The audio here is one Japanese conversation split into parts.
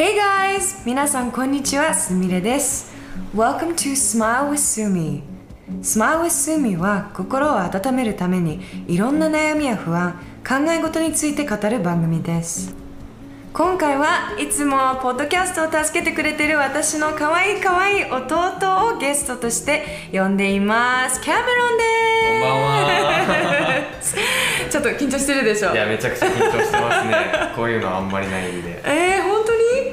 Hey guys! 皆さんこんにちは、すみれです。Welcome to Smile with Sumi. Smile with Sumi は心を温めるためにいろんな悩みや不安、考え事について語る番組です。今回はいつもポッドキャストを助けてくれてる私の可愛い可愛い弟をゲストとして呼んでいます。キャメロンです。こんばんは。ちょっと緊張してるでしょいやめちゃくちゃ緊張してますねこういうのあんまりないんでえー、本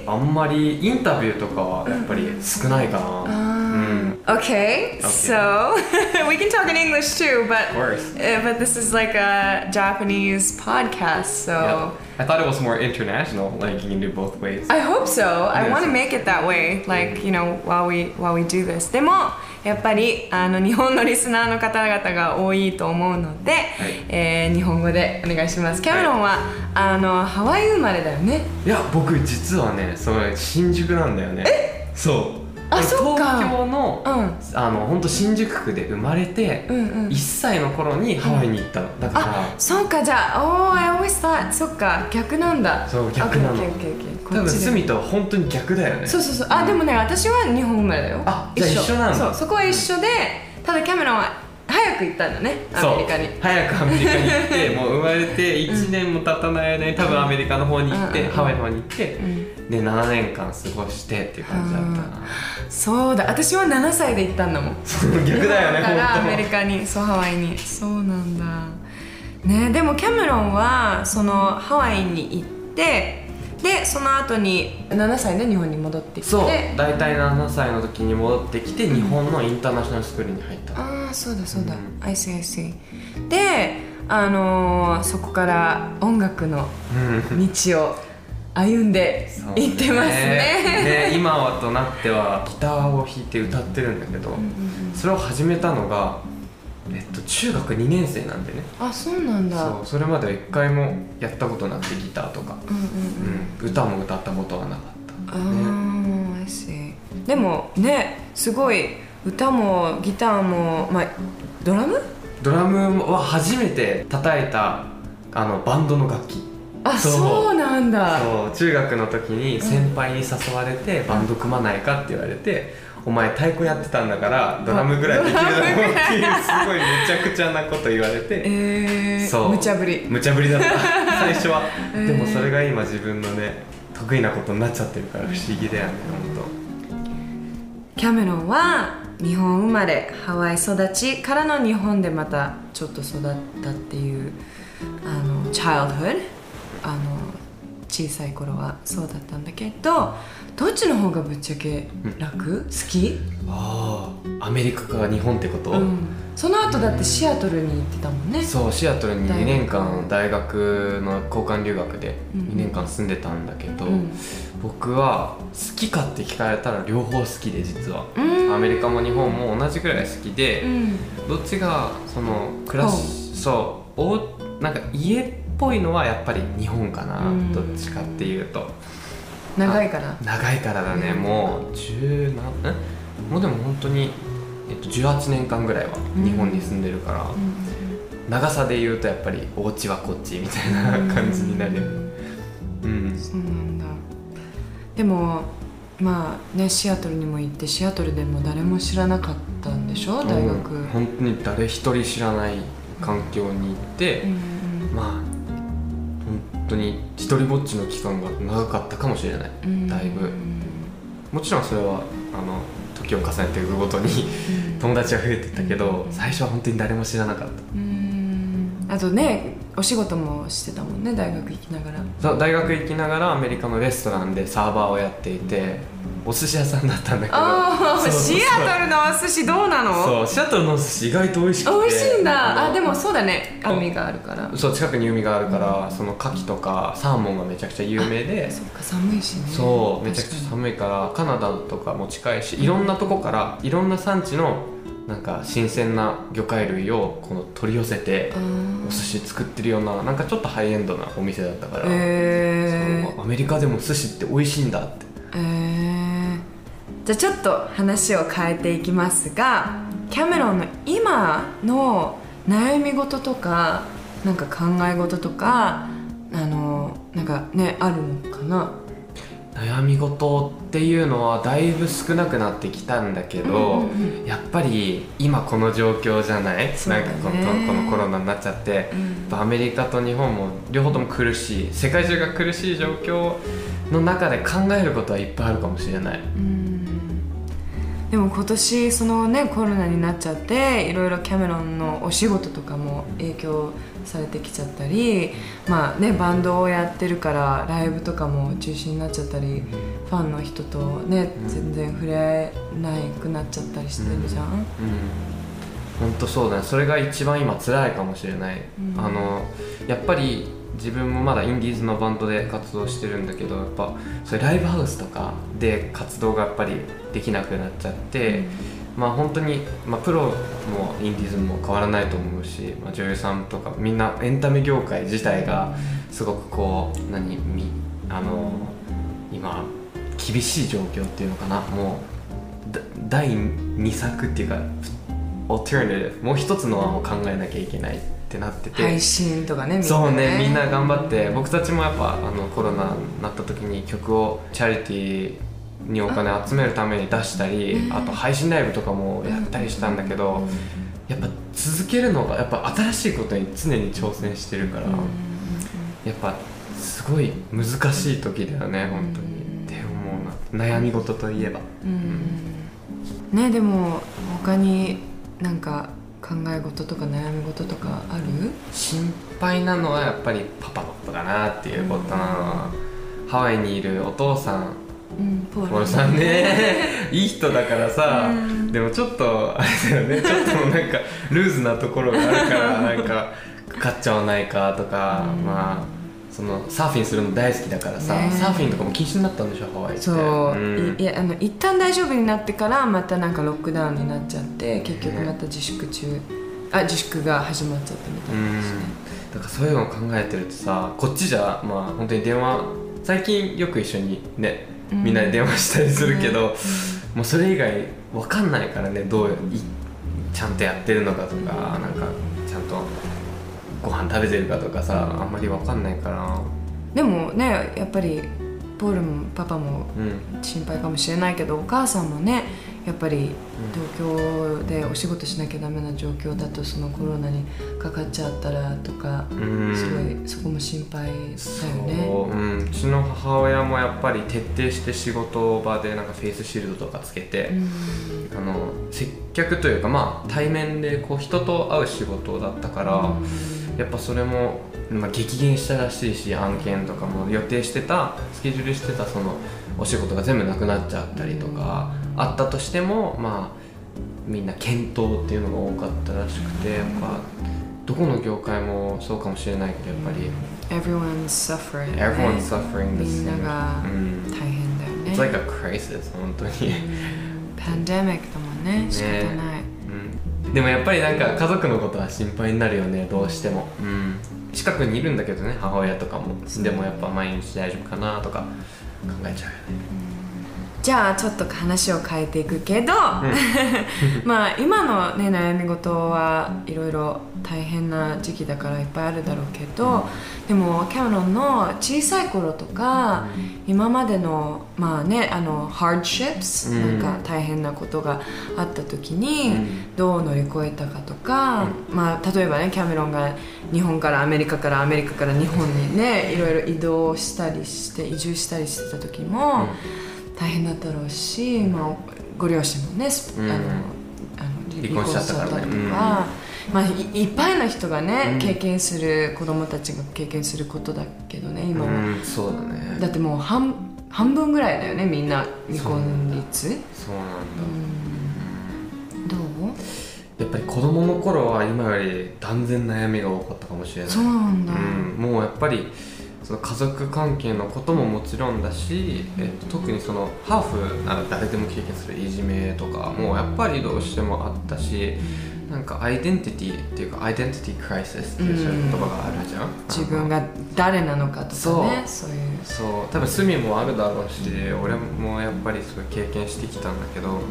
あんまりインタビューとかはやっぱり少ないかなうん Okay, so we can talk in English too, but Of course. uh, but this is like a Japanese podcast, so Yeah. I thought it was more international like you can do both ways I hope so. I Yes. want to make it that way, like you know, while we while we do this. でも やっぱりあの日本のリスナーの方々が多いと思うので、えー日本語でお願いします。キャメロンは、あのハワイ生まれだよね？いや僕実はねそれ新宿なんだよね。そうあそっか。東京の、うん。あの本当新宿区で生まれて、うんうん。1歳の頃にハワイに行ったの。だから、あ、そうかじゃあ、Oh, I always thought そっか逆なんだ。そう逆なの.多分こっちで。スミと本当に逆だよね。そうそうそう。あでもね私は日本生まれだよ。あじゃあ一緒。なんだ。そうそこは一緒でただキャメロンは早く行ったんだねアメリカに。早くアメリカに行って もう生まれて1年も経たない間に多分アメリカの方に行って、うん。ハワイの方に行って、で7年間過ごしてっていう感じだったな、そうだ。私は7歳で行ったんだもん。逆だよねからアメリ本カにそうハワイに。そうなんだ。ねでもキャメロンはそのハワイに行ってでその後に7歳で日本に戻ってきて。当そう。大体7歳の時に戻ってきて日本のインターナショナルスクールに入った。ああそうだそうだ、うん。I see I see であのーそこから音楽のうん。道を歩んでいってますね。で今はとなってはギターを弾いて歌ってるんだけど、それを始めたのが、えっと、中学2年生なんでね。あそうなんだ。そうそれまでは一回もやったことなくてギターとか、うんうんうん。うん、歌も歌ったことはなかった。あね。でもねすごい歌もギターもまあドラム？ドラムは初めて叩いたあのバンドの楽器。あそう。そうなんだ。そう中学の時に先輩に誘われて、バンド組まないかって言われて、お前太鼓やってたんだからドラムぐらいできるだろうっていうすごいめちゃくちゃなこと言われて。えー、そう。無茶ぶり。無茶ぶりだった。最初は、えー。でもそれが今自分のね得意なことになっちゃってるから不思議だよね本キャメロンは日本生まれハワイ育ちからの日本でまたちょっと育ったっていうあの childhood あの小さい頃はそうだったんだけどどっちの方がぶっちゃけ楽？好き、当ああアメリカか日本ってこと、うん、その後だってシアトルに行ってたもんね。そうシアトルに2年間大学の交換留学でうん2年間住んでたんだけど、うん。僕は好きかって聞かれたら両方好きで実は、うん。アメリカも日本も同じくらい好きで、うん。どっちがその暮らしそうおなんか家っぽいのはやっぱり日本かな、うん。どっちかっていうと長いから。長いからだね、うん。もう10何んもうでも本当にえっと、18年間ぐらいは日本に住んでるから、長さで言うとやっぱりお家はこっちみたいな感じになるうんそうなんだ。でもまあねシアトルにも行ってシアトルでも誰も知らなかったんでしょ？大学、うん本当に誰一人知らない環境に行って、うんまあ本当に一人ぼっちの期間が長かったかもしれない、うん。だいぶ。もちろんそれはあの時を重ねていくごとに友達は増えていったけど、うん最初は本当に誰も知らなかった。うん。あとねお仕事もしてたもんね大学行きながら。そう大学行きながらアメリカのレストランでサーバーをやっていてお寿司屋さんだったんだけど。シアトルのお寿司どうなの？そうシアトルのお寿司意外と美味しくて。美味しいんだ。あのでもそうだね。海があるから。そう近くに海があるから、その牡蠣とかサーモンがめちゃくちゃ有名で。そっか寒いしね。そうめちゃくちゃ寒いからカナダとかも近いしいろんなとこからいろんな産地のなんか新鮮な魚介類をこの取り寄せてにお寿司作ってるようななんかちょっとハイエンドなお店だったから、えー。アメリカでも寿司って美味しいんだって。えー。じゃあちょっと話を変えていきますがキャメロンの今の悩み事とかなんか考え事とかあのなんかねあるのかな？悩み事っていうのはだいぶ少なくなってきたんだけど、うんうんやっぱり今この状況じゃない、なんかこのこのコロナになっちゃって、やっぱアメリカと日本も両方とも苦しい。世界中が苦しい状況の中で考えることはいっぱいあるかもしれない。うんでも今年そのねコロナになっちゃっていろいろキャメロンのお仕事とかも影響されてきちゃったりまあねバンドをやってるからライブとかも中止になっちゃったりファンの人とねうん全然触れ合えなくなっちゃったりしてるじゃん、うん。本当そうだね。それが一番今辛いかもしれない、うん。あのやっぱり自分もまだインディーズのバンドで活動してるんだけどやっぱそれライブハウスとかで活動がやっぱりできなくなっちゃって、まあ本当に、まあ、プロもインディーズも変わらないと思うし、まあ、女優さんとかみんなエンタメ業界自体がすごくこう何みあの今厳しい状況っていうのかな。もうだ第2作っていうかオルタナティブもう一つの案を考えなきゃいけないってなってて、配信とかねみんなそうねみんな頑張って僕たちもやっぱあのコロナになった時に曲をチャリティーにお金集めるために出したりあと配信ライブとかもやったりしたんだけどやっぱ続けるのがやっぱ新しいことに常に挑戦してるからやっぱすごい難しい時だよね本当に。って思うな。悩み事といえば。うん。ねでも他になんか考え事とか悩み事とかある？心配なのはやっぱりパパのことかなっていうことなの。ハワイにいるお父さんうんポポールさんねいい人だからさ、うん。でもちょっとあれだよね。ちょっとなんかルーズなところがあるからなんかかかっちゃわないかとか、うん。まあそのサーフィンするの大好きだからさ、ねサーフィンとかも禁止になったんでしょハワイって。そう、ん。いいやあの一旦大丈夫になってからまたなんかロックダウンになっちゃって結局また自粛中。あ自粛が始まっちゃったみたいで。すねだからそういうのを考えてるとさこっちじゃまあ本当に電話最近よく一緒にねうんみんなで電話したりするけど、ねもうそれ以外わかんないからねどういちゃんとやってるのかとかなんかちゃんとご飯食べてるかとかさあんまりわかんないから。でもねやっぱりポールもパパもうん。心配かもしれないけどお母さんもねやっぱり東京でお仕事しなきゃダメな状況だとそのコロナにかかっちゃったらとか、うん。すごいそこも心配だよね。そう、うん、うちの母親もやっぱり徹底して仕事場でなんかフェイスシールドとかつけて、うん。あの接客というかまあ対面でこう人と会う仕事だったから、やっぱそれも、まあ、激減したらしいし案件とかも予定してたスケジュールしてたそのお仕事が全部なくなっちゃったりとか、あったとしてもまあみんな検討っていうのが多かったらしくてやっぱどこの業界もそうかもしれないけどやっぱり Everyone's suffering、everyone's suffering み this んながうん。大変だよね、It's like a crisis 本当に、パンデミックだもんね。仕方ない、うん、でもやっぱりなんか家族のことは心配になるよねどうしても、うん、近くにいるんだけどね母親とかも。でもやっぱ毎日大丈夫かなとか考えちゃうよねじゃあちょっと話を変えていくけど、まあ今のね悩み事はいろいろ大変な時期だからいっぱいあるだろうけど、でもキャメロンの小さい頃とか、今までのまあねあの hardships、うん。なんか大変なことがあった時に、うん。どう乗り越えたかとか、まあ例えばねキャメロンが日本からアメリカからアメリカから日本にねいろいろ移動したりして移住したりしてた時も、大変だったろうし、まあ、ご両親もね、スうん。あのあの離婚しちゃったからね。とか、まあ、いいっぱいの人がね、うん。経験する子供たちが経験することだけどね今は、うんそうだね。だってもう半半分ぐらいだよねみんな離婚率。そうなんだ、どう？やっぱり子供の頃は今より断然悩みが多かったかもしれない。そうなんだ、うん、もうやっぱりその家族関係のことももちろんだし、えっと、特にそのハーフなら誰でも経験するいじめとかもやっぱりどうしてもあったしなんかアイデンティティっていうかアイデンティティクライシスっていうそういう言葉があるじゃん、あの自分が誰なのかとかねそうそう。いう。そう。多分罪もあるだろうし俺もやっぱりそういう経験してきたんだけど、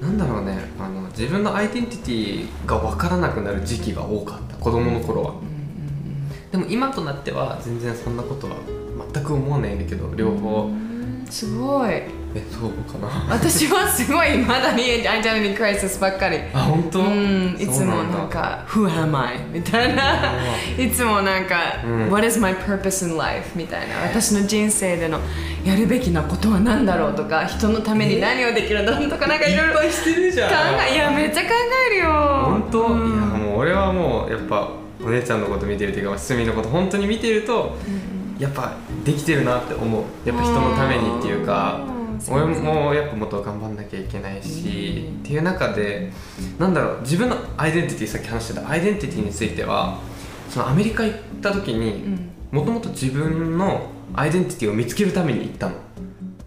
なんだろうね。あの自分のアイデンティティが分からなくなる時期が多かった。子供の頃は、でも今となっては全然そんなことは全く思わないんだけど両方。すごい。えそうかな。私はすごいまだにアイデンティティクライシスばっかり。あ本当？うん。いつもなんか「Who am I?」みたいな。いつもなんかうん「What is my purpose in life?」みたいな。私の人生でのやるべきなことは何だろうとか人のために何をできるんとかなんかいろいろ考いっぱいしてるじゃん。えいやめっちゃ考えるよ。本当、うん。いやもう俺はもうやっぱお姉ちゃんのこと見てるっていうかすみのこと本当に見てると、やっぱできてるなって思う。やっぱ人のためにっていうかうん。俺もやっぱもっと頑張んなきゃいけないし、っていう中でなんだろう自分のアイデンティティさっき話してたアイデンティティについてはそのアメリカ行った時にん。もともと自分のアイデンティティを見つけるために行ったの。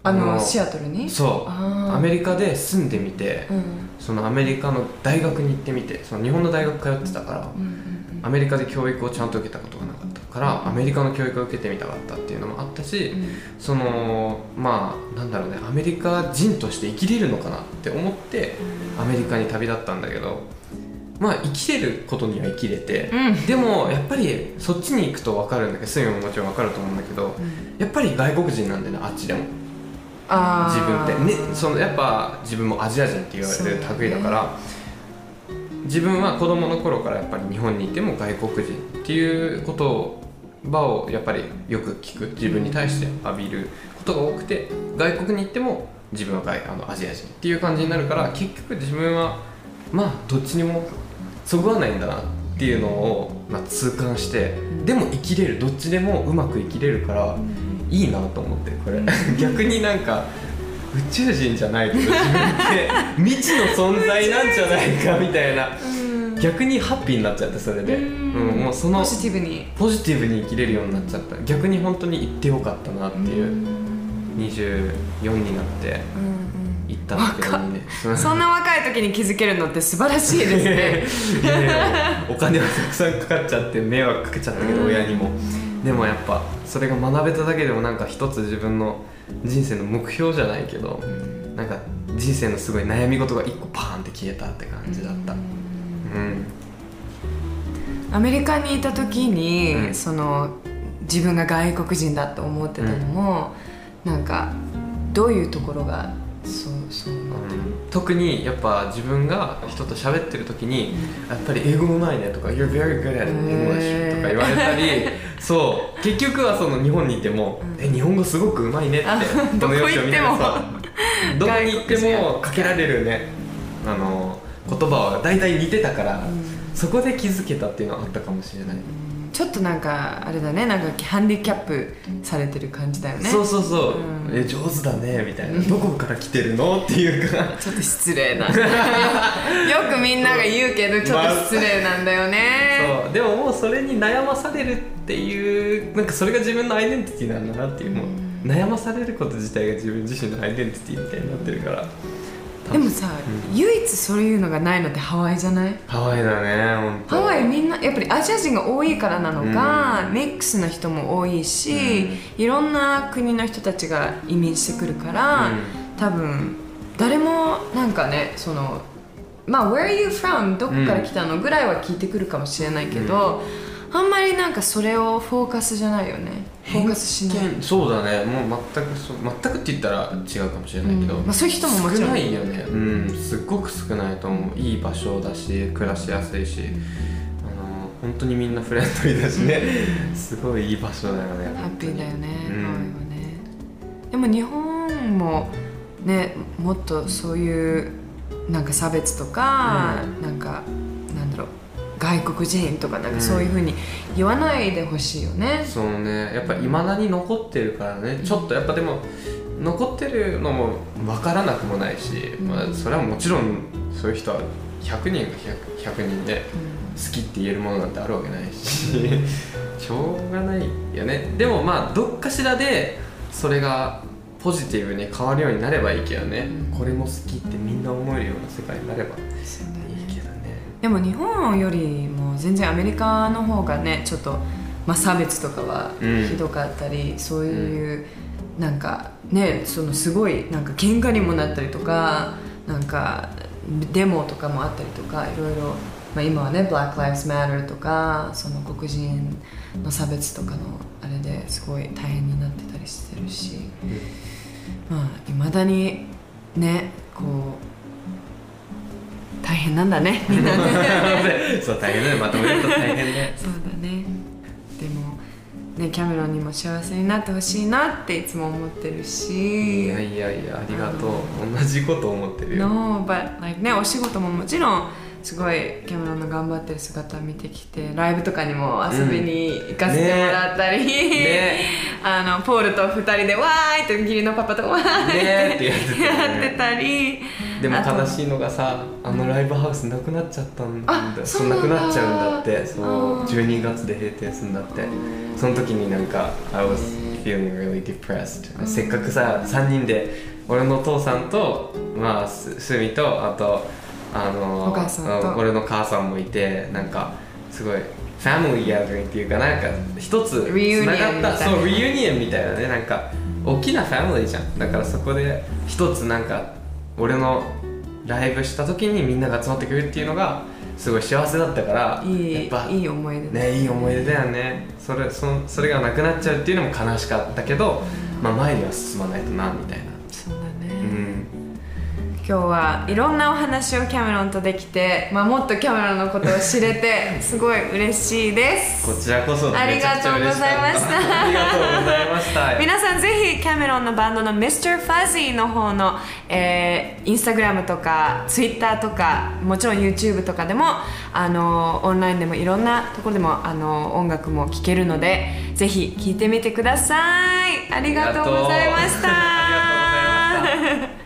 あのシアトルに？そう。アメリカで住んでみて、うん。そのアメリカの大学に行ってみてその日本の大学通ってたから、うんうんアメリカで教育をちゃんと受けたことがなかったから、アメリカの教育を受けてみたかったっていうのもあったし、そのまあなんだろうねアメリカ人として生きれるのかなって思ってアメリカに旅立ったんだけどまあ生きれることには生きれて、うん。でもやっぱりそっちに行くと分かるんだけどスイももちろん分かると思うんだけど、やっぱり外国人なんだよねあっちでも。あ自分って。ーねそのやっぱ自分もアジア人って言われる類だから、自分は子供の頃からやっぱり日本にいても外国人っていうことを場をやっぱりよく聞く自分に対して浴びることが多くて外国に行っても自分は外あのアジア人っていう感じになるから結局自分はまあどっちにもそぐわないんだなっていうのを、まあ、痛感してでも生きれるどっちでもうまく生きれるからいいなと思ってこれ。逆になんか宇宙人じゃないけど自分って未知の存在なんじゃないかみたいな。逆にハッピーになっちゃってそれで、うん、もうそのポジティブに。ポジティブに生きれるようになっちゃった。逆に本当に行ってよかったなっていう。24になって。行ったんだけどに。ねそんな若い時に気づけるのって素晴らしいですね。お金はたくさんかかっちゃって迷惑かけちゃったけど親にもでもやっぱそれが学べただけでもなんか一つ自分の人生の目標じゃないけどなんか人生のすごい悩み事が一個パーンって消えたって感じだった。うん。アメリカにいた時に、うん。その自分が外国人だと思ってたのも、なんかどういうところがそうそうなってる？特にやっぱ自分が人と喋ってる時にやっぱり英語うまいねとか「You're very good at English」とか言われたりそう。結局はその日本にいても「え日本語すごくうまいね」ってあこの様子を見てもどこさどこに行ってもかけられるね。あの言葉は大体似てたから、そこで気づけたっていうのはあったかもしれない、ちょっとなんかあれだねなんかハンディキャップされてる感じだよね。そうそうそう、うん。え上手だねみたいな、どこから来てるの？っていうか。ちょっと失礼な。よくみんなが言うけどちょっと失礼なんだよね、そう。でももうそれに悩まされるっていうなんかそれが自分のアイデンティティなんだなっていう。もう悩まされること自体が自分自身のアイデンティティみたいになってるからでもさ、唯一そういうのがないのってハワイじゃない？ハワイだね本当ハワイみんなやっぱりアジア人が多いからなのか、ミックスな人も多いし、いろんな国の人たちが移民してくるから、多分誰もなんかねそのまあ「Where are you from?」どこから来たのぐらいは聞いてくるかもしれないけど、あんまりなんかそれをフォーカスじゃないよね。フォーカスしない、そうだね。もう全くそう。全くって言ったら違うかもしれないけど、うんまあそういう人ももちろん少ないよね。うん。すっごく少ないと思う。いい場所だし暮らしやすいし。あの本当にみんなフレンドリーだしね。すごいいい場所だよね。ハッピーだよね、うんハワイはねでも日本もねもっとそういうなんか差別とか、なん。かなんだろう外国人とかなんかそういうふうに言わないでほしいよね、そうね。やっぱいまだに残ってるからね。ちょっとやっぱでも残ってるのも分からなくもないし、まあ、それはもちろんそういう人は100人が 100, 100人で好きって言えるものなんてあるわけないし しょうがないよね。でもまあどっかしらでそれがポジティブに変わるようになればいいけどね、これも好きってみんな思えるような世界になれば。ねでも日本よりも全然アメリカの方がねちょっと、まあ、差別とかはうん。ひどかったり、そういう、なんかねそのすごいなんか喧嘩にもなったりとかなんかデモとかもあったりとかいろいろ、まあ、今はね「Black Lives Matter」とかその黒人の差別とかのあれですごい大変になってたりしてるし。まあいまだにねこう大変なんだね みんなね。そう大変だね。まとめると大変ねそうだねでもねキャメロンにも幸せになってほしいなっていつも思ってるいしやいやいやありがとう。同じこと思ってるよ。No, but like ねお仕事ももちろんすごいキャメロンの頑張ってる姿を見てきてライブとかにも遊びに行かせてもらったり、ね。あのポールと二人でわーいって義理のパパとわーいって, やってたりでも悲しいのがさあのライブハウスなくなっちゃったんだあそそううなんだなくなっちゃうんだって。そうあー12月で閉店するんだって。その時になんか I was feeling really depressed せっかくさ3人で俺の父さんとまあすすみとあとあの俺の母さんもいてなんかすごいファミリーギャザリングっていうかなんか一つつながったみたいな。そう reunion みたいなね。なんか大きなファミリーじゃん。だからそこで一つなんか俺のライブした時にみんなが集まってくるっていうのがすごい幸せだったからいいやっぱいい思い出ねいい思い出だよね。それそのそれがなくなっちゃうっていうのも悲しかったけど、まあ、前には進まないとなみたいな今日はいろんなお話をキャメロンとできて、まあ、もっとキャメロンのことを知れて すごい嬉しいです。こちらこそありがとうございました。ありがとうございました。皆さんぜひキャメロンのバンドの Mr. Fuzzy の方の、えー、インスタグラムとか Twitter とかもちろん YouTube とかでもあのオンラインでもいろんなところでもあの音楽も聴けるのでぜひ聴いてみてください。ありがとうございました。ありがとうございました